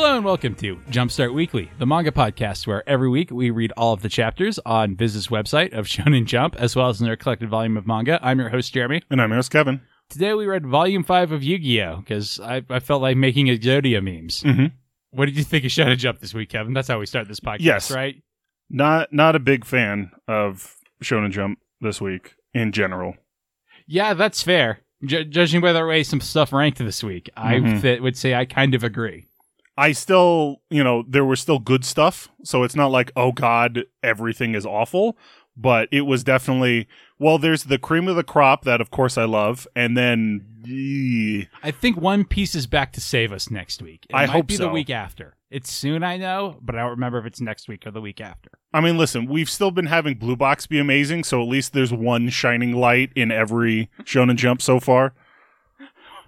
Hello and welcome to Jumpstart Weekly, the manga podcast where every week we read all of the chapters on Viz's website of Shonen Jump, as well as in their collected volume of manga. I'm your host, Jeremy. And I'm your host, Kevin. Today we read Volume 5 of Yu-Gi-Oh! because I, I felt like making Exodia memes. Mhm. What did you think of Shonen Jump this week, Kevin? That's how we start this podcast, Yes. right? Not not a big fan of Shonen Jump this week in general. Yeah, that's fair. Ju- judging by the way some stuff ranked this week, I Mhm. th- would say I kind of agree. I still, you know, there was still good stuff, so it's not like oh god, everything is awful, but it was definitely well, there's the cream of the crop that of course I love, and then I think One Piece is back to save us next week. It I might hope be the week after. It's soon, I know, but I don't remember if it's next week or the week after. I mean, listen, we've still been having Blue Box be amazing, so at least there's one shining light in every Shonen Jump so far.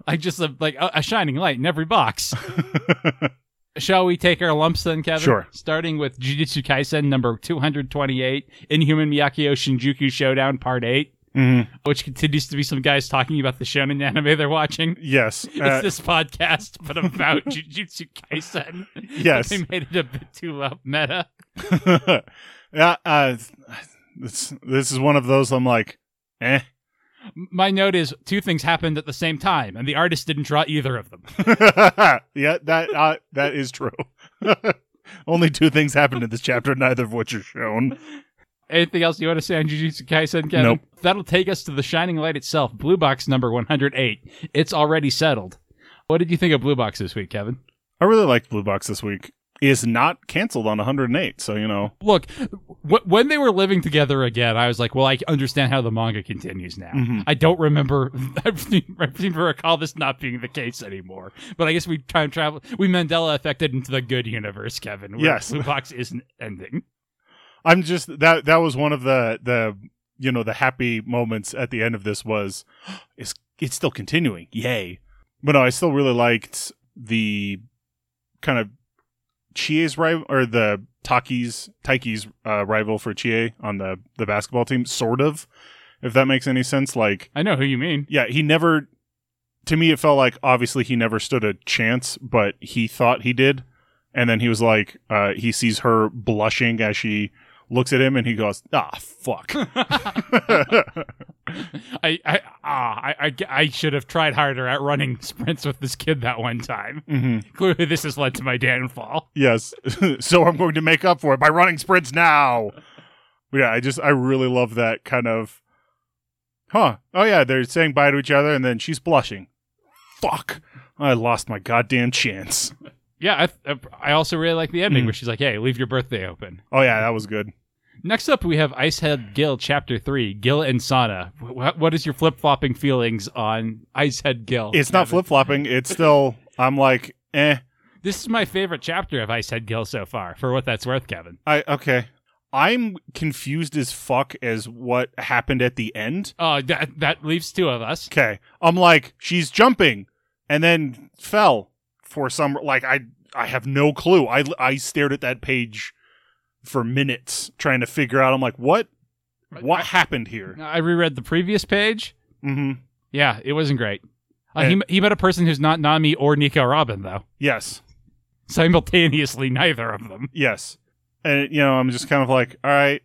I just uh, like a, a shining light in every box. Shall we take our lumps then, Kevin? Sure. Starting with Jujutsu Kaisen number 228, Inhuman Makyo Shinjuku Showdown Part 8, Mhm. which continues to be some guys talking about the shonen anime they're watching. Yes. It's uh, this podcast, but about Jujutsu Kaisen. Yes. they made it a bit too uh, meta. yeah, uh, this this is one of those. I'm like, eh. My note is two things happened at the same time, and the artist didn't draw either of them. yeah, that uh, that is true. Only two things happened in this chapter, neither of which are shown. Anything else you want to say on Jujutsu Kaisen, Kevin? Nope. That'll take us to the Shining Light itself, Blue Box number 108. It's already settled. What did you think of Blue Box this week, Kevin? I really liked Blue Box this week. Is not canceled on 108, so you know. Look, wh- when they were living together again, I was like, well, I understand how the manga continues now. Mhm. I don't remember, I seem I seem to recall this not being the case anymore. But I guess we time travel, we Mandela affected into the good universe, Kevin. where Yes. Blue Box isn't ending. I'm just that that was one of the the you know the happy moments at the end of this was it's it's still continuing. Yay. But no, I still really liked the kind of Chie's rival or the Taki's Taiki's uh, rival for Chie on the the basketball team sort of if that makes any sense like I know who you mean. yeah, he never to me it felt like obviously he never stood a chance, but he thought he did. And then he was like uh he sees her blushing as she looks at him and he goes, "Ah, fuck." I I ah I, I I should have tried harder at running sprints with this kid that one time. hmm Clearly, this has led to my downfall. Yes. so I'm going to make up for it by running sprints now. But yeah, I just I really love that kind of Huh. Oh yeah, they're saying bye to each other and then she's blushing. Fuck. I lost my goddamn chance. Yeah, I I also really like the ending Mm. where she's like, "Hey, leave your birthday open." Oh yeah, that was good. Next up, we have Icehead Gill Chapter Three, Gill and Sana. What, what is your flip flopping feelings on Icehead Gill? It's not flip flopping. It's still. I'm like, eh. This is my favorite chapter of Icehead Gill so far, for what that's worth, Kevin. I okay. I'm confused as fuck as what happened at the end. Oh, that that leaves two of us. Okay, I'm like, she's jumping, and then fell for some like I I have no clue. I I stared at that page for minutes trying to figure out. I'm like, what what happened here? I reread the previous page. hmm Yeah, it wasn't great. Uh, he he met a person who's not Nami or Nico Robin though. Yes, Simultaneously, neither of them. yes, and you know, I'm just kind of like, all right,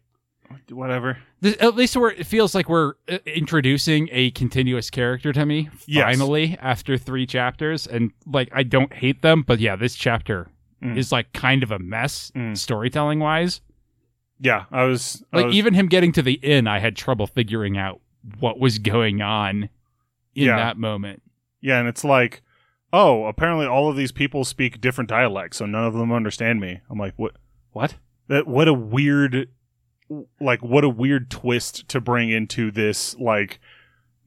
whatever. This, at least we're, it feels like we're uh, introducing a continuous character to me Yes. finally after three chapters, and like I don't hate them, but yeah, this chapter Mm. is like kind of a mess Mm. storytelling wise. Yeah, I was I Like was- even him getting to the inn, I had trouble figuring out what was going on in Yeah. that moment. Yeah, and it's like, oh, apparently all of these people speak different dialects, so none of them understand me. I'm like, what? What? That what a weird, like, what a weird twist to bring into this like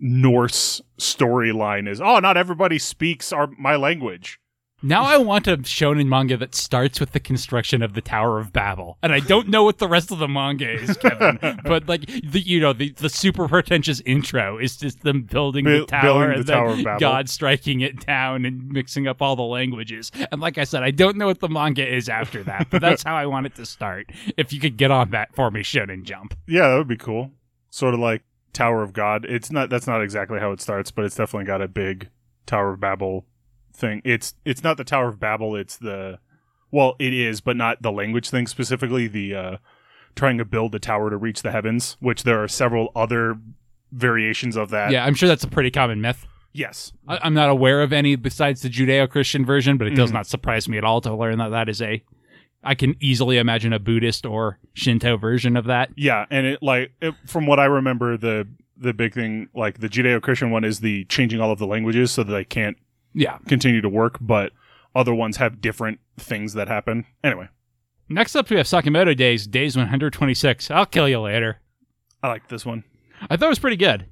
Norse storyline is. Oh, not everybody speaks our my language. Now I want a shonen manga that starts with the construction of the Tower of Babel, and I don't know what the rest of the manga is, Kevin. but like the you know the the super pretentious intro is just them building the tower building the and Tower then of Babel. God striking it down and mixing up all the languages. And like I said, I don't know what the manga is after that, but that's how I want it to start. If you could get on that for me, Shonen Jump. Yeah, that would be cool. Sort of like Tower of God. It's not. That's not exactly how it starts, but it's definitely got a big Tower of Babel thing. It's it's not the Tower of Babel. It's the well, it is, but not the language thing specifically. The uh, trying to build the tower to reach the heavens, which there are several other variations of that. Yeah, I'm sure that's a pretty common myth. Yes. I, I'm not aware of any besides the Judeo-Christian version, but it does Mhm. not surprise me at all to learn that that is a. I can easily imagine a Buddhist or Shinto version of that. Yeah, and it like it, from what I remember, the the big thing like the Judeo Christian one is the changing all of the languages so that they can't Yeah. continue to work, but other ones have different things that happen. Anyway, Next up, we have Sakamoto Days, Days 126. I'll kill you later. I like this one. I thought it was pretty good.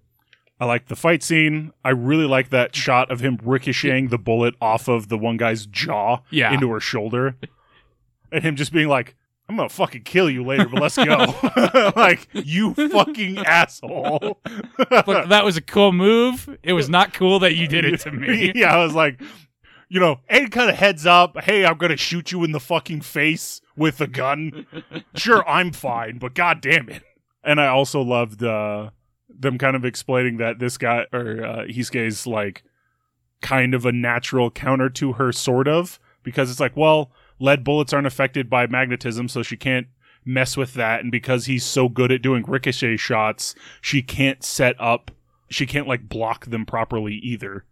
I like the fight scene. I really like that shot of him ricocheting the bullet off of the one guy's jaw Yeah. into her shoulder. And him just being like, I'm gonna fucking kill you later, but let's go. like, you fucking asshole. Look, that was a cool move. It was not cool that you did it to me. yeah, I was like, you know, any kind of heads up, hey, I'm gonna shoot you in the fucking face with a gun. Sure, I'm fine, but god damn it. And I also loved uh them kind of explaining that this guy or uh Heisuke's like kind of a natural counter to her sort of because it's like, well, lead bullets aren't affected by magnetism, so she can't mess with that and because he's so good at doing ricochet shots, she can't set up she can't like block them properly either.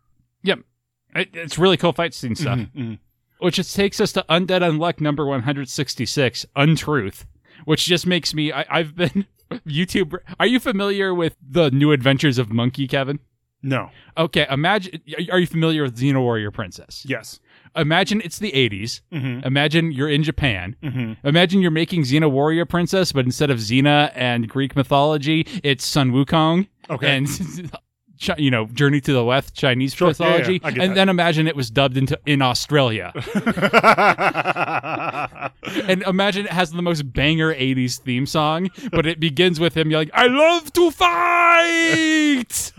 It- it's really cool fight scene stuff. Mhm. Which just takes us to Undead Unluck number 166, Untruth, which just makes me. I, I've been. YouTube. Are you familiar with the new adventures of Monkey, Kevin? No. Okay, imagine. Are you familiar with Xena Warrior Princess? Yes. Imagine it's the 80s. Mm-hmm. Imagine you're in Japan. Mm-hmm. Imagine you're making Xena Warrior Princess, but instead of Xena and Greek mythology, it's Sun Wukong Okay. and Chi- you know Journey to the West Chinese Sure, yeah, yeah, mythology, and that. then imagine it was dubbed into in Australia, and imagine it has the most banger '80s theme song, but it begins with him yelling, "I love to fight!"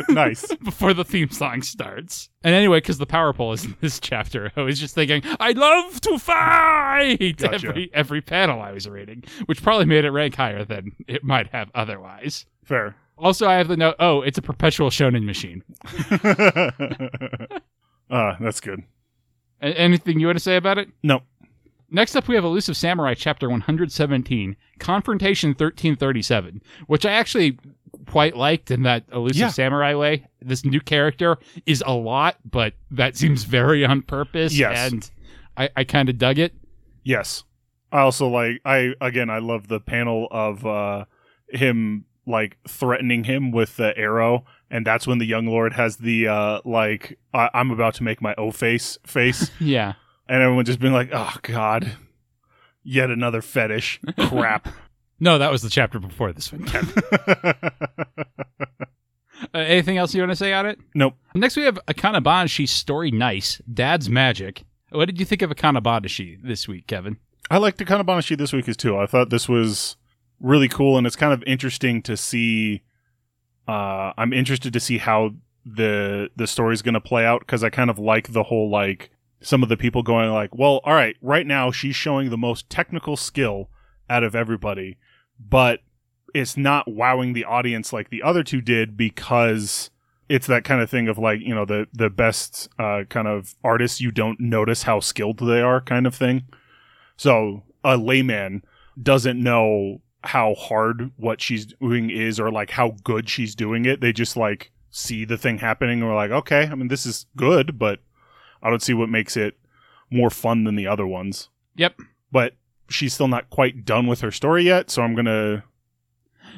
nice. before the theme song starts. And anyway, because the power pole is in this chapter, I was just thinking, I love to fight Gotcha. every every panel I was reading, which probably made it rank higher than it might have otherwise. Fair. Also, I have the note, oh, it's a perpetual shonen machine. uh, that's good. A- anything you want to say about it? No. Next up, we have Elusive Samurai, Chapter 117, Confrontation 1337, which I actually quite liked in that Elusive Yeah. Samurai way. This new character is a lot, but that seems very on purpose. Yes. And I, I kind of dug it. Yes. I also like I again I love the panel of uh him like threatening him with the arrow and that's when the young lord has the uh like I- I'm about to make my O face face Yeah. and everyone just being like oh god yet another fetish crap No, that was the chapter before this one. Kevin. Uh, anything else you want to say on it? nope Next, we have Akana Banashi Story Nice, Dad's Magic. What did you think of Akana Banashi this week, Kevin? I liked of Banashi this week as too. I thought this was really cool, and it's kind of interesting to see. Uh, I'm interested to see how the the story's going to play out because I kind of like the whole like some of the people going like, well, all right, right now she's showing the most technical skill out of everybody, but it's not wowing the audience like the other two did because it's that kind of thing of like you know the the best uh, kind of artists you don't notice how skilled they are kind of thing. So a layman doesn't know how hard what she's doing is or like how good she's doing it. They just like see the thing happening and we're like, okay, I mean this is good, but I don't see what makes it more fun than the other ones. Yep. But she's still not quite done with her story yet, so I'm gonna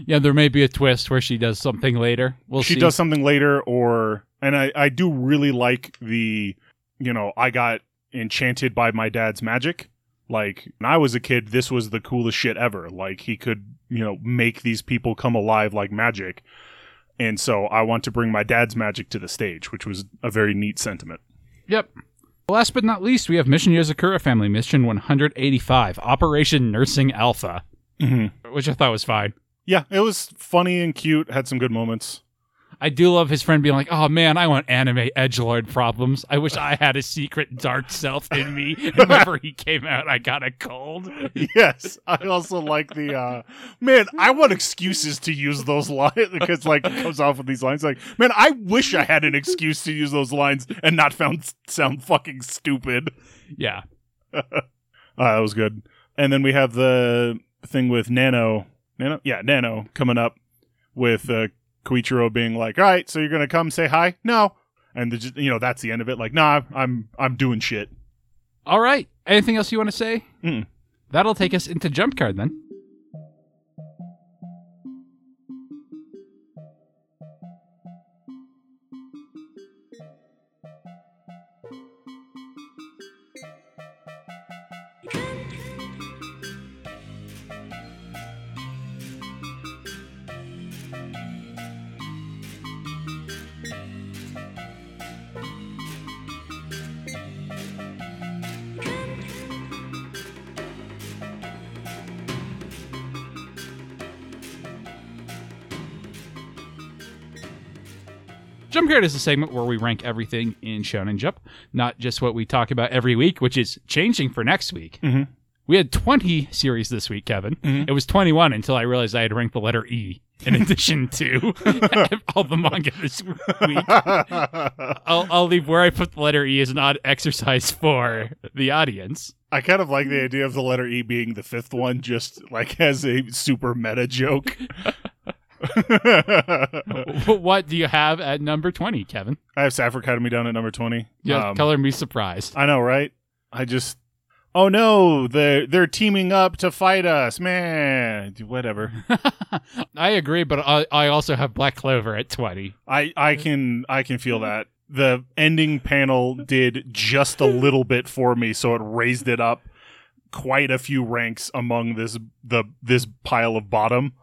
Yeah, there may be a twist where she does something later. We'll see. she see. does something later or and I, I do really like the you know i got enchanted by my dad's magic like when i was a kid this was the coolest shit ever like he could you know make these people come alive like magic and so i want to bring my dad's magic to the stage which was a very neat sentiment Yep. Last but not least, we have Mission Yozakura Family, Mission 185, Operation Nursing Alpha, mm-hmm. which I thought was fine. yeah it was funny and cute had some good moments I do love his friend being like, "Oh man, I want anime edge lord problems. I wish I had a secret dark self in me." And whenever he came out, I got a cold. yes, I also like the uh man. I want excuses to use those lines because like it comes off with these lines like, man, I wish I had an excuse to use those lines and not found sound fucking stupid. Yeah, Uh, that was good. And then we have the thing with Nano, Nano, yeah, Nano coming up with uh, Koichiro being like, "All right, so you're gonna come say hi?" No, and the, you know that's the end of it. Like, nah, I'm I'm doing shit. All right. Anything else you want to say? Mm. That'll take us into jump card then. Jump Card is a segment where we rank everything in Shonen Jump, not just what we talk about every week, which is changing for next week. Mhm. We had 20 series this week, Kevin. Mhm. It was 21 until I realized I had ranked the letter E in addition to all the manga this week. I'll, I'll leave where I put the letter E as an odd exercise for the audience. I kind of like the idea of the letter E being the fifth one, just like as a super meta joke. What do you have at number 20, Kevin? I have Cipher Academy down at number twenty. Yeah, Um, color me surprised. I know, right? I just, oh no, they're they're teaming up to fight us, man. Whatever. I agree, but I, I also have Black Clover at 20. I I can I can feel that the ending panel did just a little bit for me, so it raised it up quite a few ranks among this the this pile of bottom.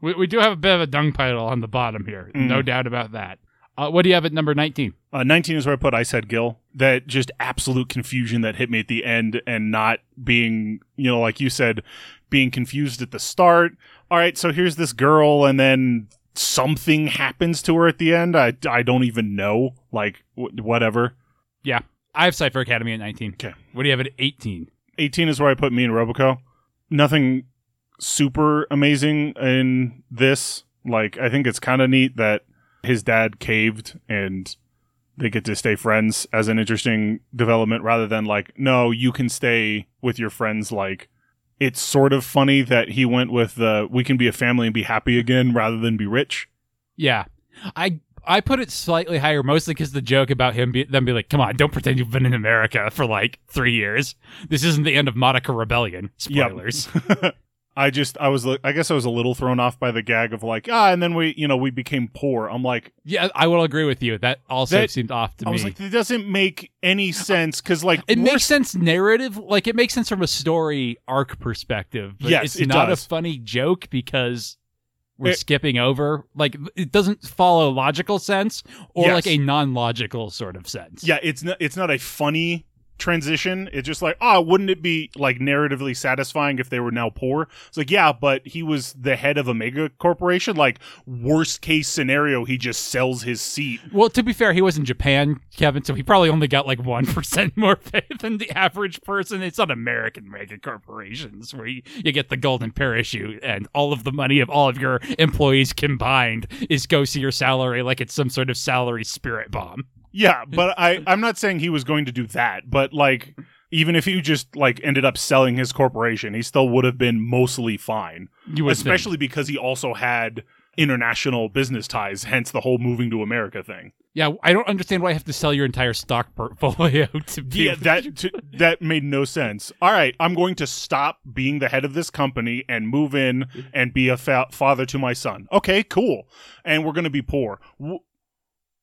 We, we do have a bit of a dung pile on the bottom here. Mm. No doubt about that. Uh, what do you have at number 19? Uh, 19 is where I put Icehead Gill. That just absolute confusion that hit me at the end and not being, you know, like you said, being confused at the start. All right, so here's this girl, and then something happens to her at the end. I, I don't even know. Like, wh- whatever. Yeah. I have Cipher Academy at 19. Okay. What do you have at 18? 18 is where I put me and Roboco. Nothing super amazing in this. Like, I think it's kind of neat that his dad caved and they get to stay friends as an interesting development rather than like, no, you can stay with your friends. Like, it's sort of funny that he went with the we can be a family and be happy again rather than be rich. Yeah. I I put it slightly higher mostly because the joke about him be, them be like, come on, don't pretend you've been in America for like three years. This isn't the end of Monica Rebellion. Yep. I just, I was, I guess I was a little thrown off by the gag of like, ah, and then we, you know, we became poor. I'm like, yeah, I will agree with you. That also That- seemed off to I me. was like, it doesn't make any sense because like it makes sense narrative, like it makes sense from a story arc perspective. But Yes, it's it not does. a funny joke because we're It- skipping over. Like it doesn't follow logical sense or Yes. like a non-logical sort of sense. yeah it's not it's not a funny transition it's just like oh wouldn't it be like narratively satisfying if they were now poor it's like yeah but he was the head of a mega corporation like worst case scenario he just sells his seat Well, to be fair, he was in Japan, Kevin, so he probably only got like one percent more pay than the average person. It's not American mega corporations where you, you get the golden parachute and all of the money of all of your employees combined is goes to your salary like it's some sort of salary spirit bomb. Yeah but i i'm not saying he was going to do that but like even if he just like ended up selling his corporation he still would have been mostly fine You would think. especially because he also had international business ties hence the whole moving to america thing Yeah, I don't understand why I have to sell your entire stock portfolio to be. Yeah, that t- that made no sense. All right, I'm going to stop being the head of this company and move in and be a fa- father to my son. Okay, cool. And we're going to be poor. W-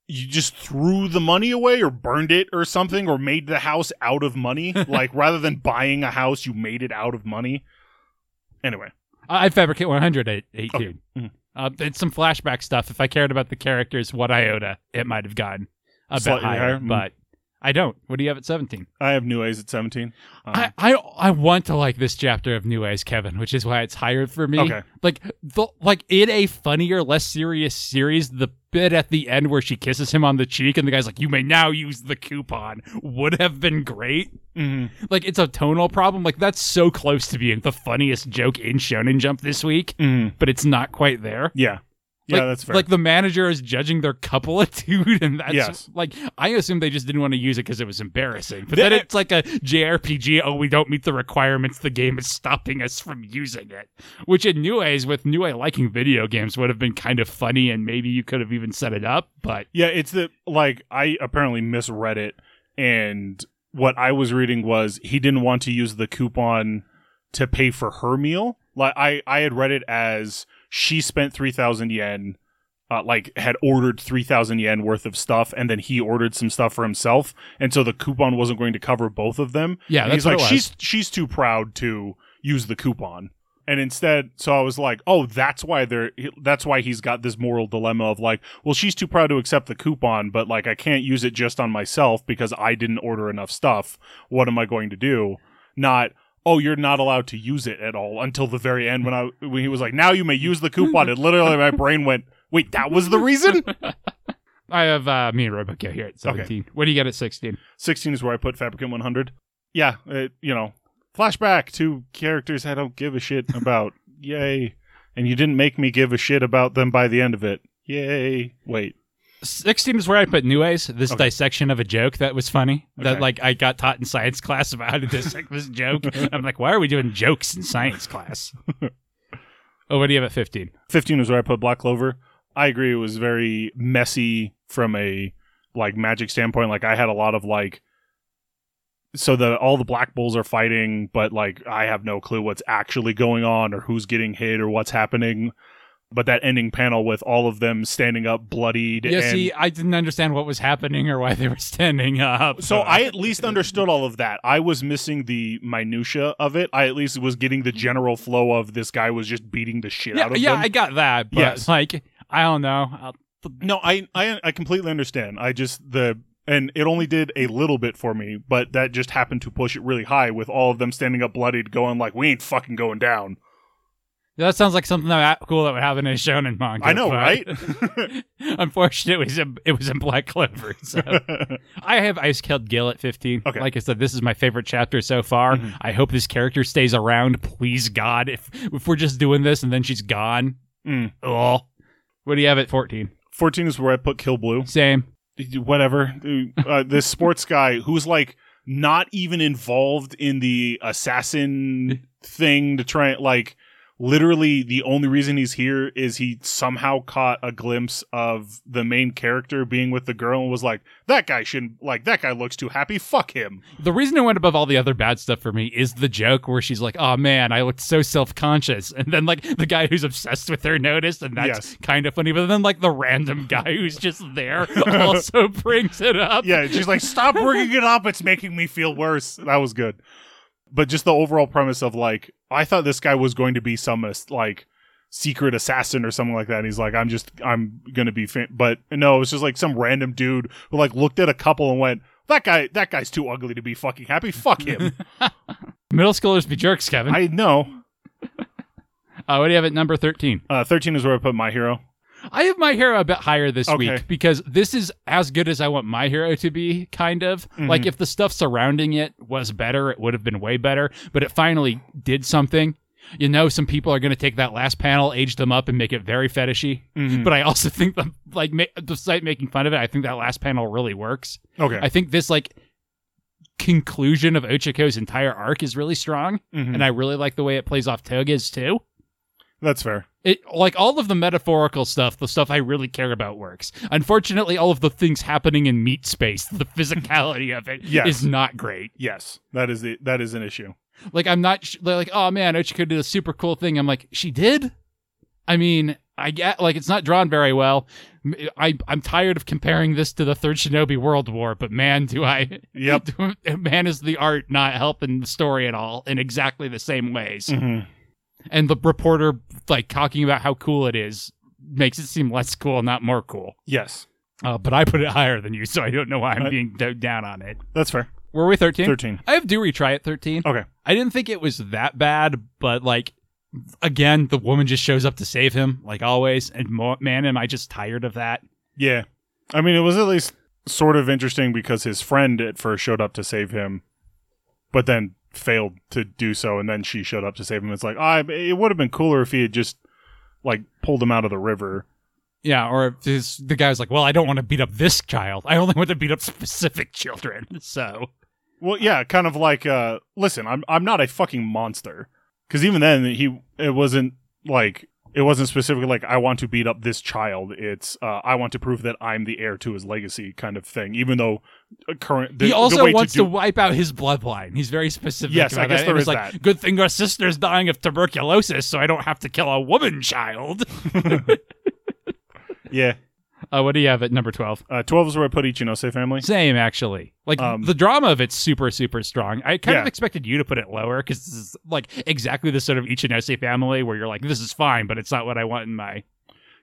you just threw the money away or burned it or something or made the house out of money? like rather than buying a house, you made it out of money. Anyway, I Fabricant 100 at 18. Okay. Mhm. Uh, it's some flashback stuff. If I cared about the characters, what iota, it might have gotten a bit Slightly higher, higher? Mm. but I don't. What do you have at 17? I have Nue's at 17. Um, I, I I want to like this chapter of Nue's, Kevin, which is why it's higher for me. Okay. Like the like in a funnier, less serious series, the bit at the end where she kisses him on the cheek and the guy's like, "You may now use the coupon," would have been great. Mhm. Like it's a tonal problem. Like that's so close to being the funniest joke in Shonen Jump this week, Mhm. but it's not quite there. Yeah. Yeah, like, that's fair. Like the manager is judging their coupleitude, and that's Yes. like I assume they just didn't want to use it because it was embarrassing. But They- then it's like a JRPG. Oh, we don't meet the requirements. The game is stopping us from using it. Which in Nue's, with Nue liking video games, would have been kind of funny, and maybe you could have even set it up. But Yeah, it's the like I apparently misread it, and what I was reading was he didn't want to use the coupon to pay for her meal. Like I, I had read it as she spent three thousand yen, uh, like had ordered three thousand yen worth of stuff, and then he ordered some stuff for himself, and so the coupon wasn't going to cover both of them. Yeah, And that's he's like she's she's too proud to use the coupon. And instead, so I was like, "Oh, that's why they're. That's why he's got this moral dilemma of like, well, she's too proud to accept the coupon, but like, I can't use it just on myself because I didn't order enough stuff. What am I going to do? Not, oh, you're not allowed to use it at all until the very end when I when he was like, now you may use the coupon. And literally, my brain went, wait, that was the reason. I have uh, me and Roboco here at seventeen. What do you get at sixteen? Sixteen is where I put Fabricant 100. Yeah, it, you know, flashback to characters I don't give a shit about. Yay! And you didn't make me give a shit about them by the end of it. Yay! Wait. 16 is where I put Nue's, this Okay. dissection of a joke that was funny. That like I got taught in science class about how to dissect this joke. I'm like, why are we doing jokes in science class? oh, what do you have at 15? 15 is where I put Black Clover. I agree it was very messy from a like magic standpoint. Like I had a lot of like so the all the black bulls are fighting, but like I have no clue what's actually going on or who's getting hit or what's happening. But that ending panel with all of them standing up bloodied Yeah, and see, I didn't understand what was happening or why they were standing up. so I at least understood all of that. I was missing the minutia of it. I at least was getting the general flow of this guy was just beating the shit yeah, out of them. yeah, them. I got that. But Yes. like, I don't know. I'll, No, I, I I completely understand. I just the and it only did a little bit for me, but that just happened to push it really high with all of them standing up bloodied, going like, "We ain't fucking going down." That sounds like something that cool that would happen in a shonen manga. I know, right? Unfortunately, it was in, it was in Black Clover. So I have Icehead Gill at 15. Okay. Like I said, this is my favorite chapter so far. Mhm. I hope this character stays around. Please, God. If if we're just doing this and then she's gone, Mm. oh. What do you have at 14? Fourteen is where I put Kill Blue. Same. Whatever. Uh, this sports guy who's like not even involved in the assassin thing to try like literally the only reason he's here is he somehow caught a glimpse of the main character being with the girl and was like that guy shouldn't like that guy looks too happy fuck him The reason it went above all the other bad stuff for me is the joke where she's like, "Oh man, I looked so self-conscious," and then like the guy who's obsessed with her noticed, and that's Yes. kind of funny. But then like the random guy who's just there also brings it up. yeah she's like stop bringing it up it's making me feel worse that was good but just the overall premise of like i thought this guy was going to be some like secret assassin or something like that and he's like i'm just i'm gonna be but no it's just like some random dude who like looked at a couple and went that guy that guy's too ugly to be fucking happy fuck him Middle schoolers be jerks, Kevin. i know uh, what do you have at number 13? uh 13 is where i put my hero I have my hero a bit higher this Okay. week because this is as good as I want my hero to be, kind of. Mhm. Like, if the stuff surrounding it was better, it would have been way better, but it finally did something. You know, some people are going to take that last panel, age them up, and make it very fetishy. Mhm. But I also think that, like, ma- despite making fun of it, I think that last panel really works. okay I think this, like, conclusion of Ochaco's entire arc is really strong, Mhm. and I really like the way it plays off Toga's, too. that's fair It like all of the metaphorical stuff, the stuff I really care about works. Unfortunately, all of the things happening in meat space, the physicality of it is Yes. not great. yes that is the that is an issue Like I'm not sh- like, oh man, Ochaco did a super cool thing. I'm like, she did. I mean, I get like it's not drawn very well. I I'm tired of comparing this to the Third Shinobi World War, but man, do I. yep man, is the art not helping the story at all in exactly the same ways. Mhm. And the reporter like talking about how cool it is makes it seem less cool, not more cool. yes Uh, but I put it higher than you, so I don't know why I'm Uh, being do- down on it. that's fair Were we 13? 13 I have do retry at 13. okay I didn't think it was that bad, but like, again, the woman just shows up to save him, like always. And mo- man, am I just tired of that. Yeah. I mean, it was at least sort of interesting because his friend at first showed up to save him, but then failed to do so, and then she showed up to save him. It's like, I it would have been cooler if he had just like pulled him out of the river. Yeah, or if this, the guy's like, well, I don't want to beat up this child. I only want to beat up specific children. So, Well, yeah, kind of like, uh, listen, I'm I'm not a fucking monster. Because even then, he it wasn't like it wasn't specifically like I want to beat up this child. It's uh, I want to prove that I'm the heir to his legacy, kind of thing. Even though uh, current the, he also wants to, to, wipe out his bloodline. He's very specific. Yes, I guess that. there is like, that. Good thing our sister's dying of tuberculosis, so I don't have to kill a woman child. yeah. Uh, what do you have at number twelve? Uh, Twelve is where I put Ichinose family. Same, actually. Like Um, the drama of it's super, super strong. I kind of expected you to put it lower because this is like exactly the sort of Ichinose family where you're like, this is fine, but it's not what I want in my.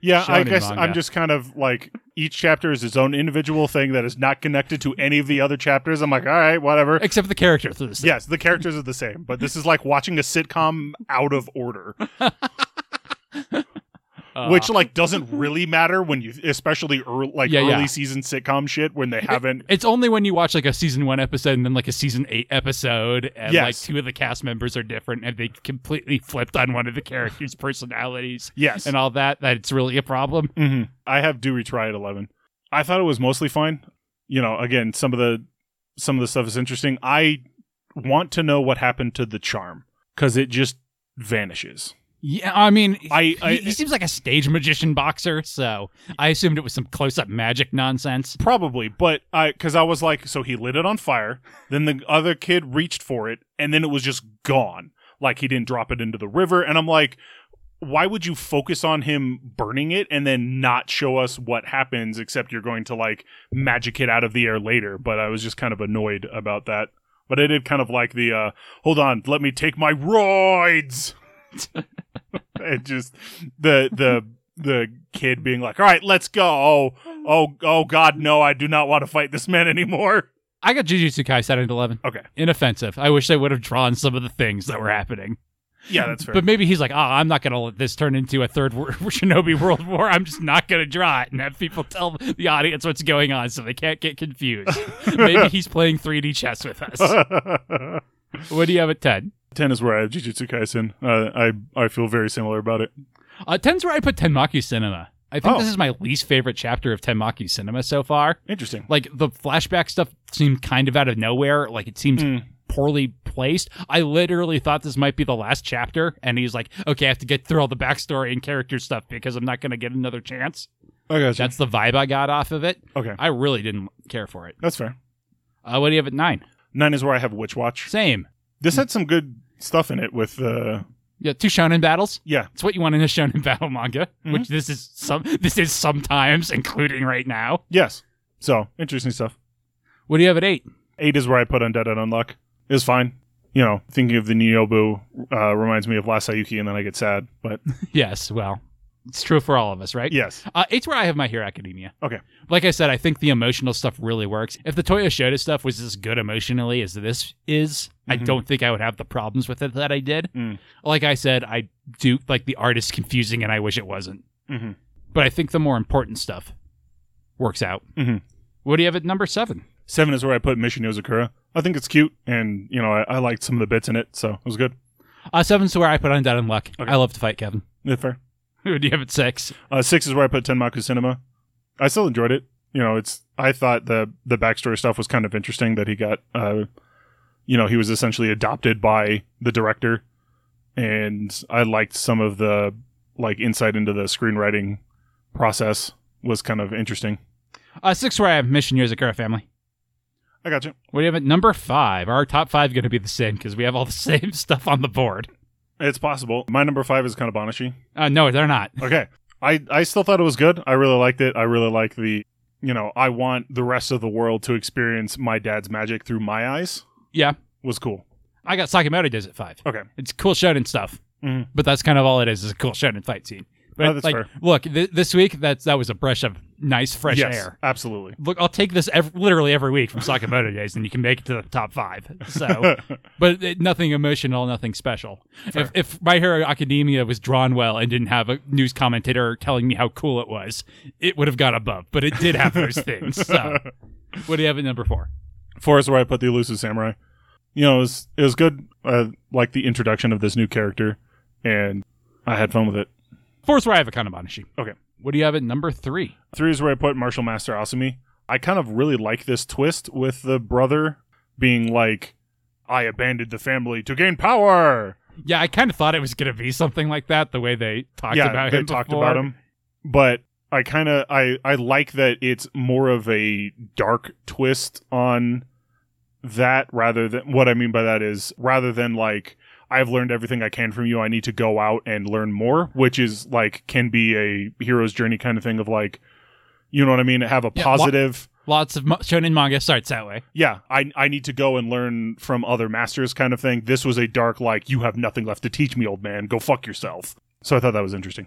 Yeah, I guess manga. I'm just kind of like each chapter is its own individual thing that is not connected to any of the other chapters. I'm like, all right, whatever. Except the characters. are the same. Yes, the characters are the same, but this is like watching a sitcom out of order, Uh, which like doesn't really matter when you, especially early, like Yeah, early yeah. season sitcom shit when they haven't. It's only when you watch like a season one episode and then like a season eight episode, and Yes. like two of the cast members are different and they completely flipped on one of the characters' personalities Yes, and all that. That it's really a problem. hmm I have do retry at eleven. I thought it was mostly fine. You know, again, some of the some of the stuff is interesting. I want to know what happened to the charm because it just vanishes. Yeah, I mean, I- I- he, he seems like a stage magician boxer, so I assumed it was some close up magic nonsense. Probably, but I because I was like, so he lit it on fire. Then the other kid reached for it, and then it was just gone. Like he didn't drop it into the river, and I'm like, why would you focus on him burning it and then not show us what happens? Except you're going to like magic it out of the air later. But I was just kind of annoyed about that. But I did kind of like the uh hold on, let me take my roids. it just the the the kid being like, "All right, let's go." Oh, oh, oh God, no! I do not want to fight this man anymore. I got Jujutsu Kaisen at 11. Okay, Inoffensive. I wish they would have drawn some of the things that were happening. yeah, that's fair. But maybe he's like, oh, I'm not going to let this turn into a third wor- Shinobi World War. I'm just not going to draw it and have people tell the audience what's going on so they can't get confused. maybe he's playing 3D chess with us. What do you have at 10? Ten is where I have Jujutsu Kaisen. Uh, I I feel very similar about it. Uh, 10's where I put Tenmaku Cinema. I think Oh. this is my least favorite chapter of Tenmaku Cinema so far. Interesting. Like, the flashback stuff seemed kind of out of nowhere. Like, it seems Mm. poorly placed. I literally thought this might be the last chapter, and he's like, okay, I have to get through all the backstory and character stuff because I'm not going to get another chance. I got That's the vibe I got off of it. okay. I really didn't care for it. That's fair. Uh, what do you have at nine? Nine is where I have Witch Watch. Same. This had some good stuff in it with uh Yeah, two shonen battles. yeah It's what you want in a shonen battle manga, Mhm. which this is some. This is sometimes, including right now. yes. So interesting stuff. What do you have at eight? Eight is where I put Undead and Unluck. It was fine. You know, thinking of the Nyoibo uh, reminds me of Last Sayuki, and then I get sad. But Yes, well, it's true for all of us, right? yes, Uh, eight's where I have My Hero Academia. Okay. Like I said, I think the emotional stuff really works. If the Toyo Shoda stuff was as good emotionally as this is, I Mhm. don't think I would have the problems with it that I did. Mm. Like I said, I do like the art is confusing, and I wish it wasn't. Mhm. But I think the more important stuff works out. Mhm. What do you have at number seven? seven is where I put Mission Yozakura. I think it's cute, and you know, I, I liked some of the bits in it, so it was good. Uh, seven's where I put Undead Unluck. Okay. I love to fight, Kevin. Yeah, fair. Who do you have at six? Uh, six is where I put Tenmaku Cinema. I still enjoyed it. You know, it's. I thought the the backstory stuff was kind of interesting that he got. Uh, you know, he was essentially adopted by the director, and I liked some of the like insight into the screenwriting process was kind of interesting. Uh, six where I have Mission Yozakura Family. I got you. What do you have at number five? Our top five going to be the same because we have all the same stuff on the board. It's possible. My number five is kind of. Uh, no, they're not. Okay. I, I still thought it was good. I really liked it. I really like the, you know, I want the rest of the world to experience my dad's magic through my eyes. Yeah, Was cool. I got Sakamoto Days at five. Okay. It's cool shonen stuff, Mhm. but that's kind of all it is. Is a cool shonen fight scene. But Oh, that's like, fair. look, th- this week that's that was a brush of nice fresh yes, air. absolutely. Look, I'll take this ev- literally every week from Sakamoto Days, and you can make it to the top five. So, but it, nothing emotional, nothing special. If, if My Hero Academia was drawn well and didn't have a news commentator telling me how cool it was, it would have got above. But it did have those things. So, what do you have at number four? Four is where I put the elusive samurai. You know, it was it was good. Uh, like the introduction of this new character, and I had fun with it. Four is where I have Akana Banashi. Okay. What do you have at number three? Three is where I put Martial Master Asumi. I kind of really like this twist with the brother being like, "I abandoned the family to gain power." Yeah, I kind of thought it was going to be something like that. The way they talked yeah, about they him. talked before. about him, but I kind of I I like that it's more of a dark twist on that rather than what I mean by that is rather than like I've learned everything I can from you. I need to go out and learn more, which is like can be a hero's journey kind of thing of like, you know what I mean? Have a Yeah, positive. Lots of mo- shonen manga starts that way. yeah, I I need to go and learn from other masters kind of thing. This was a dark like you have nothing left to teach me, old man. Go fuck yourself. So I thought that was interesting.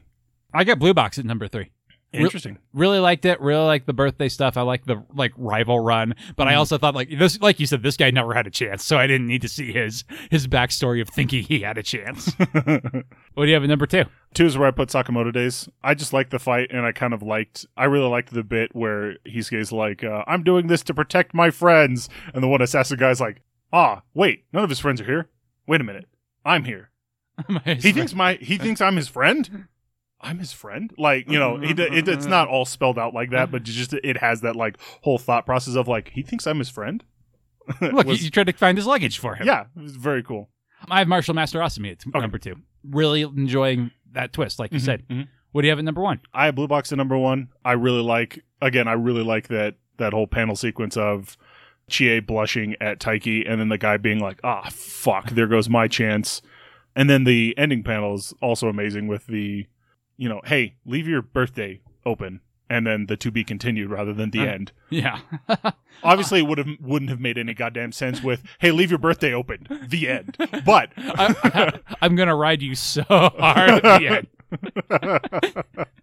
I got Blue Box at number three. Re- Interesting. Really liked it. Really liked the birthday stuff. I like the like rival run, but I Mhm. also thought like this, like you said, this guy never had a chance, so I didn't need to see his his backstory of thinking he had a chance. what do you have at number two? Two is where I put Sakamoto Days. I just liked the fight, and I kind of liked. I really liked the bit where he's like, uh, "I'm doing this to protect my friends," and the one assassin guy's like, "Ah, wait, none of his friends are here. Wait a minute, I'm here. He thinks my he thinks I'm his friend. I'm his friend. Like you know, it, it, it's not all spelled out like that, but just it has that like whole thought process of like he thinks I'm his friend. Look, Was- you, you tried to find his luggage for him. yeah, it was very cool. I have Martial Master Asumi at Okay. number two. Really enjoying that twist, like you said. Mhm. What do you have at number one? I have Blue Box at number one. I really like again. I really like that that whole panel sequence of Chie blushing at Taiki, and then the guy being like, "Ah, fuck, there goes my chance." And then the ending panel is also amazing with the, you know, hey, leave your birthday open, and then the to be continued rather than the Uh. end. Yeah. Obviously, it would have wouldn't have made any goddamn sense with, hey, leave your birthday open, the end. But I, am gonna ride you so hard at the end.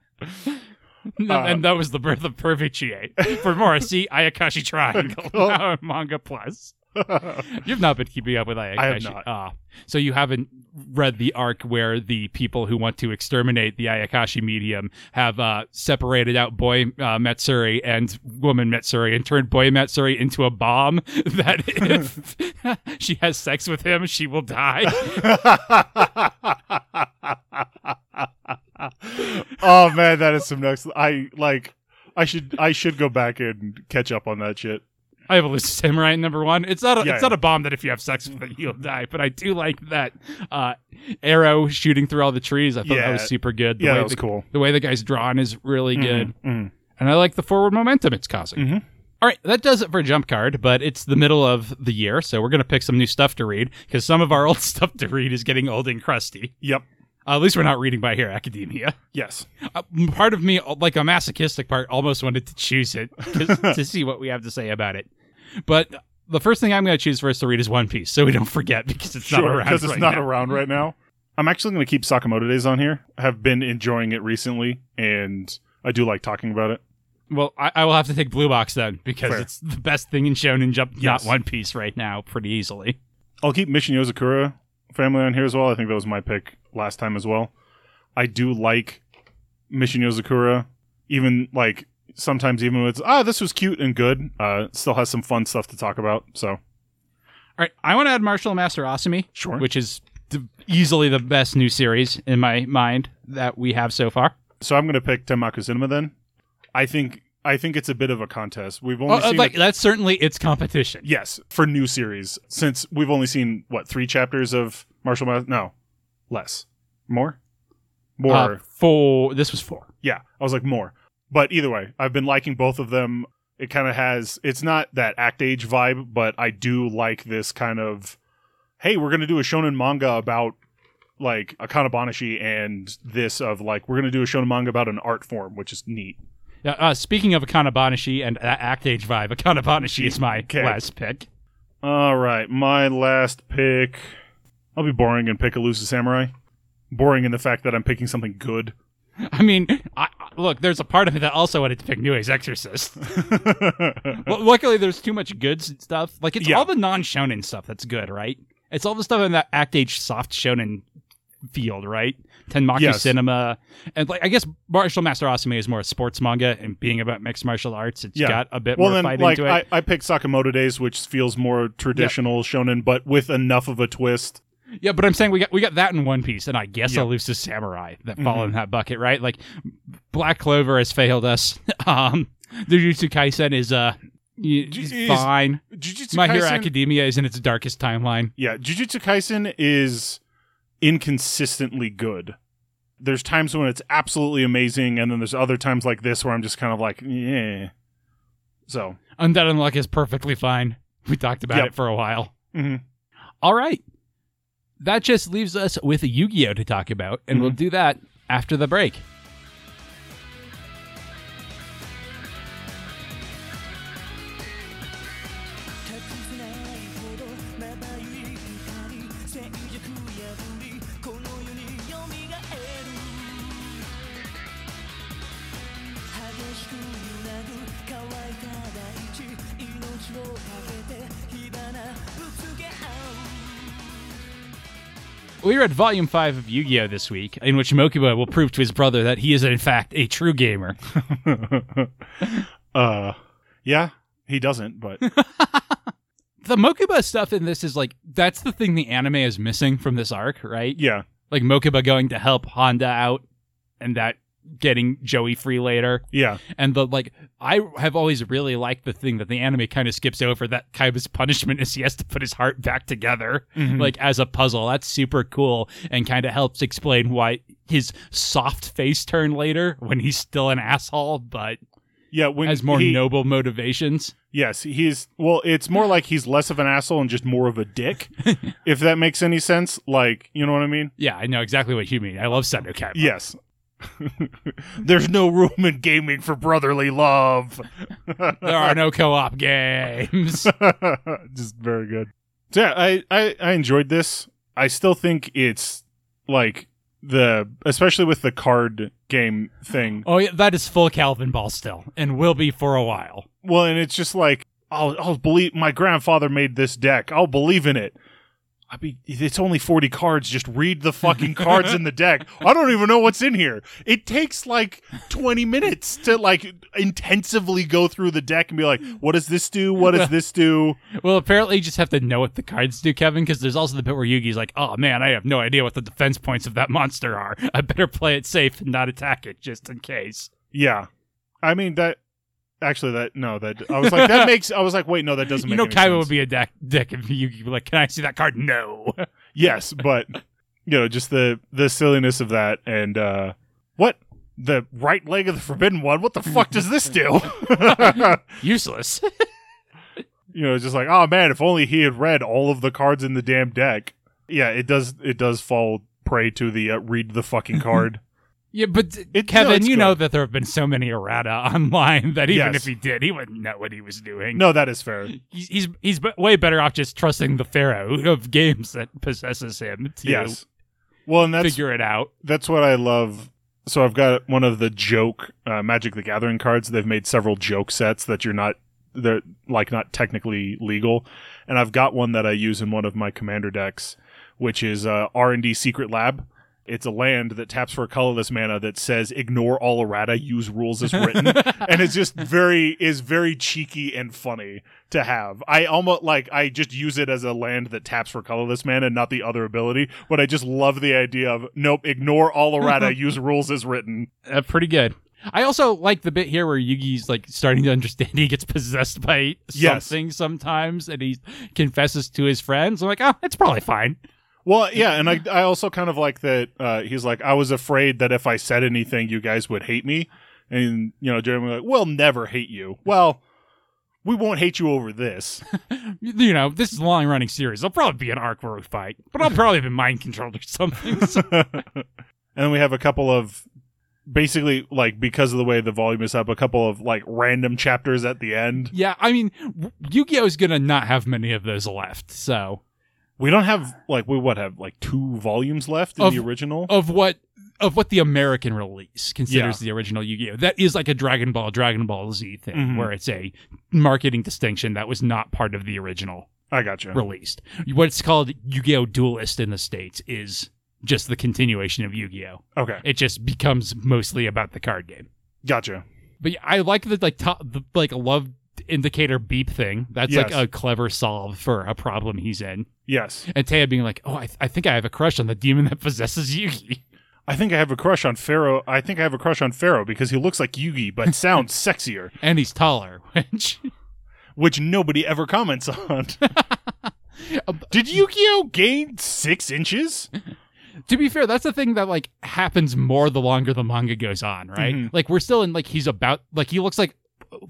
No, and that was the birth of Perfect Chie. For more, see Ayakashi Triangle now on Manga Plus. You've not been keeping up with Ayakashi. I have not. Ah, so you haven't read the arc where the people who want to exterminate the Ayakashi medium have uh, separated out boy uh, Matsuri and woman Matsuri and turned boy Matsuri into a bomb that if she has sex with him, she will die. oh man, that is some next. I like. I should. I should go back and catch up on that shit. I have a Elusive Samurai number one. It's not a, Yeah, it's yeah. not a bomb that if you have sex with it you'll die, but I do like that uh, arrow shooting through all the trees. I thought that was super good. The yeah, way that was the, cool. the way the guy's drawn is really good, Mhm. and I like the forward momentum it's causing. Mhm. All right, that does it for Jump Card, but it's the middle of the year, so we're gonna pick some new stuff to read because some of our old stuff to read is getting old and crusty. Yep. Uh, at least we're not reading My Hero Academia. Yes. Uh, part of me, like a masochistic part, almost wanted to choose it to see what we have to say about it. But the first thing I'm going to choose for us to read is One Piece, so we don't forget because it's not around. because it's right not now. around right now. I'm actually going to keep Sakamoto Days on here. I have been enjoying it recently, and I do like talking about it. Well, I, I will have to take Blue Box then because Fair. it's the best thing in Shonen Jump, Yes. not One Piece right now, pretty easily. I'll keep Mission Yozakura family on here as well. I think that was my pick last time as well. I do like Mission Yozakura, even like sometimes even with ah this was cute and good. Uh, still has some fun stuff to talk about. So All right, I want to add Martial Master Asumi, sure. which is easily the best new series in my mind that we have so far. so I'm going to pick Tenmaku Cinema then. I think I think it's a bit of a contest. We've only Oh, uh, seen like that's certainly its competition. yes for new series since we've only seen what three chapters of Martial Master. No, less, more, more. Uh, four. This was four. Yeah, I was like more. But either way, I've been liking both of them. It kind of has it's not that act age vibe, but I do like this kind of hey, we're going to do a shonen manga about like a kanabanashi and this of like we're going to do a shonen manga about an art form, which is neat. Yeah, uh, speaking of Akana Banashi and uh, Act Age vibe, Akana Banashi is my Okay. last pick. All right, my last pick. I'll be boring and pick a Elusive Samurai. Boring in the fact that I'm picking something good. I mean, I- look, there's a part of me that also wanted to pick Nue's Exorcist. well, luckily, there's too much good stuff. Like, it's Yeah. all the non shonen stuff that's good, right? It's all the stuff in that Act Age soft shonen field, right? Tenmaku Yes. Cinema. And, like, I guess Martial Master Asumi is more a sports manga and being about mixed martial arts, it's Yeah. got a bit well, more then, fight like into it. I, I picked Sakamoto Days, which feels more traditional shonen, but with enough of a twist. Yeah, but I'm saying we got we got that in One Piece, and I guess Yeah. Elusive Samurai that fall Mhm. in that bucket, right? Like Black Clover has failed us. um, Jujutsu Kaisen is uh Is- fine. Jujutsu My Hero Kaisen- Academia is in its darkest timeline. Yeah, Jujutsu Kaisen is inconsistently good. There's times when it's absolutely amazing, and then there's other times like this where I'm just kind of like, yeah. So, Undead Unluck is perfectly fine. We talked about Yep. it for a while. mhm. All right, that just leaves us with Yu Gi Oh to talk about, and we'll Mm-hmm. do that after the break. We read Volume 5 of Yu Gi Oh! this week, in which Mokuba will prove to his brother that he is, in fact, a true gamer. uh, yeah, he doesn't, but the Mokuba stuff in this is like that's the thing the anime is missing from this arc, right? yeah, Like Mokuba going to help Honda out and that getting Joey free later. yeah, And the like I have always really liked the thing that the anime kind of skips over that Kaiba's punishment is he has to put his heart back together Mhm. like as a puzzle. That's super cool and kind of helps explain why his soft face turn later when he's still an asshole but yeah. When has more he, noble motivations. Yes, he's well. It's more like he's less of an asshole and just more of a dick. if that makes any sense, like you know what I mean? Yeah, I know exactly what you mean. I love Seto Kaiba. Yes. There's no room in gaming for brotherly love. There are no co-op games. Just very good. So yeah, I, I I enjoyed this. I still think it's like the especially with the card game thing. oh, yeah, that is full Calvin Ball still, and will be for a while. Well, and it's just like I'll I'll believe my grandfather made this deck. I'll believe in it. I mean, it's only 40 cards. Just read the fucking cards in the deck. I don't even know what's in here. It takes like 20 minutes to like intensively go through the deck and be like, what does this do? What does this do? Well, apparently you just have to know what the cards do, Kevin, because there's also the bit where Yugi's like, "Oh man, I have no idea what the defense points of that monster are. I better play it safe and not attack it just in case." Yeah. I mean, that actually, that no, that I was like, that makes, I was like, wait, no, that doesn't You make know, Kaiba sense. would be a deck, dick if were like, "Can I see that card?" No. Yes, but you know, just the the silliness of that and uh what the right leg of the forbidden one. What the fuck does this do? Useless. you know, just like, oh man, if only he had read all of the cards in the damn deck. Yeah, it does. It does fall prey to the uh, read the fucking card. Yeah, but It- Kevin, it's you good. know that there have been so many errata online that even Yes. if he did, he wouldn't know what he was doing. no, that is fair. he's he's, he's way better off just trusting the pharaoh of games that possesses him to Yes. Well, and that's figure it out. that's what I love. So I've got one of the joke uh, Magic the Gathering cards. They've made several joke sets that you're not they're like not technically legal, and I've got one that I use in one of my commander decks, which is uh, R and D Secret Lair. It's a land that taps for a colorless mana that says ignore all errata, use rules as written, and it's just very is very cheeky and funny to have. I almost like I just use it as a land that taps for colorless mana, not the other ability. But I just love the idea of nope, ignore all errata, use rules as written. Uh, pretty good. I also like the bit here where Yugi's like starting to understand he gets possessed by Yes. something sometimes, and he confesses to his friends. I'm like, oh, it's probably fine. Well, yeah, and I I also kind of like that. Uh, he's like, I was afraid that if I said anything, you guys would hate me, and you know, Jeremy like, we'll never hate you. Well. We won't hate you over this. You know, this is a long running series. There'll probably be an arc where we fight, but I'll probably have been mind controlled or something. So- and then we have a couple of basically like because of the way the volume is up, a couple of like random chapters at the end. yeah, I mean, Yu Gi Oh is gonna not have many of those left. So We don't have like we what have like two volumes left in Of- the original. of what of what the American release considers Yeah. the original Yu-Gi-Oh. That is like a Dragon Ball, Dragon Ball Z thing, Mhm. where it's a marketing distinction that was not part of the original I got gotcha. released. What's called Yu-Gi-Oh Duelist in the states is just the continuation of Yu-Gi-Oh. Okay, It just becomes mostly about the card game. gotcha. But yeah, I like the like top, the like love indicator beep thing. That's like a clever solve for a problem he's in. Yes, And Taya being like, "Oh, I, I think I have a crush on the demon that possesses Yugi." I think I have a crush on Pharaoh. I think I have a crush on Pharaoh because he looks like Yugi but sounds sexier, and he's taller, which which nobody ever comments on. Did Yu-Gi-Oh gain six inches? to be fair, that's the thing that like happens more the longer the manga goes on, right? Mhm. Like we're still in like he's about like he looks like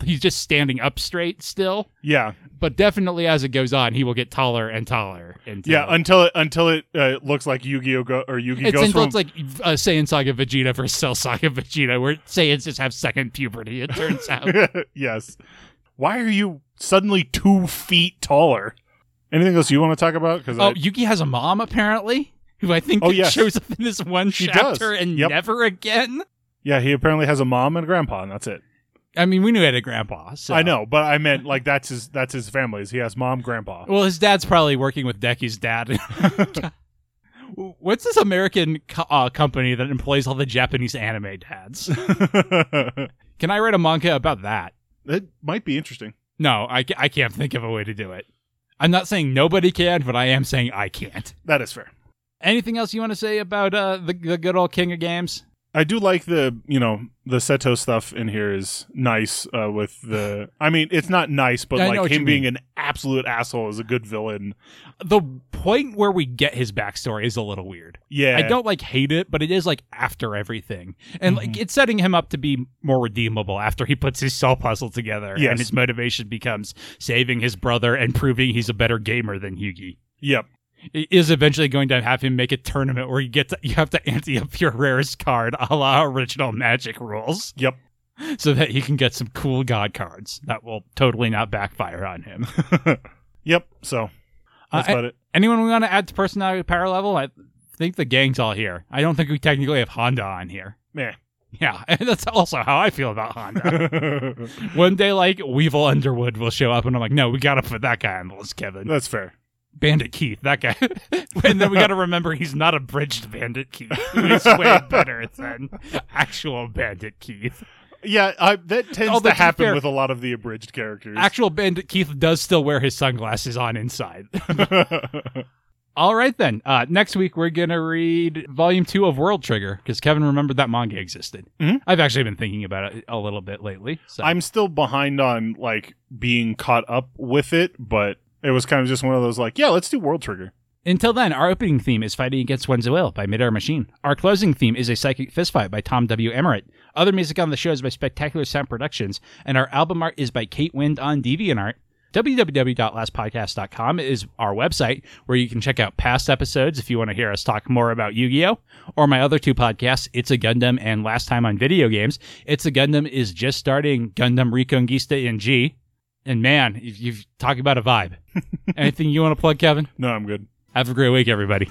he's just standing up straight still, Yeah, but definitely as it goes on, he will get taller and taller. Until, yeah. Until it until it uh, looks like Yu-Gi-Oh go or Yugi it's goes until from it's like uh, Saiyan Saga Vegeta versus Cell Saga Vegeta, where Saiyans just have second puberty. It turns out. yes. Why are you suddenly two feet taller? Anything else you want to talk about? Because oh, Yugi has a mom apparently, who I think Oh, yes. shows up in this one She chapter does. and Yep. never again. yeah, he apparently has a mom and a grandpa, and that's it. I mean, we knew he had a grandpa. So. I know, but I meant like that's his that's his family. He has mom, grandpa? Well, his dad's probably working with Decky's dad. What's this American co- uh, company that employs all the Japanese anime dads? Can I write a manga about that? it might be interesting. No, I, I can't think of a way to do it. I'm not saying nobody can, but I am saying I can't. That is fair. Anything else you want to say about uh, the, the good old King of Games? I do like the you know the Seto stuff in here is nice uh, with the. I mean, it's not nice, but I know like what you him being an absolute asshole is a good villain. The point where we get his backstory is a little weird. Yeah, I don't like hate it, but it is like after everything, and like it's setting him up to be more redeemable after he puts his soul puzzle together, Yes. and his motivation becomes saving his brother and proving he's a better gamer than Yugi. Yep. Is eventually going to have him make a tournament where you get to, you have to ante up your rarest card, a la original Magic rules, Yep. so that he can get some cool God cards that will totally not backfire on him. Yep. So that's Uh, about it. Anyone we want to add to personality power level? I think the gang's all here. I don't think we technically have Honda on here. Meh. Yeah, and that's also how I feel about Honda. One day, like Weevil Underwood will show up, and I'm like, no, we gotta put that guy on the list, Kevin. That's fair. Bandit Keith, that guy. and then we gotta remember he's not a bridged Bandit Keith. He's way better than actual Bandit Keith. Yeah, I, that tends Although, to to happen fair- with a lot of the abridged characters. Actual Bandit Keith does still wear his sunglasses on inside. All right, then. Uh, next week, we're going to read Volume 2 of World Trigger because Kevin remembered that manga existed. Mhm. I've actually been thinking about it a little bit lately. So. I'm still behind on like being caught up with it, but it was kind of just one of those like, yeah, let's do World Trigger. Until then, our opening theme is Fighting Against One's Will by Midair Machine. Our closing theme is A Psychic Fistfight by Tom W. Emmerich. Other music on the show is by Spectacular Sound Productions, and our album art is by Kate Wind on DeviantArt. www.lastpodcast.com is our website where you can check out past episodes if you want to hear us talk more about Yu-Gi-Oh! or my other two podcasts, It's a Gundam and Last Time on Video Games. It's a Gundam is just starting Gundam Reconguista in G. And man, you you've talked about a vibe. Anything you want to plug, Kevin? No, I'm good. Have a great week, everybody.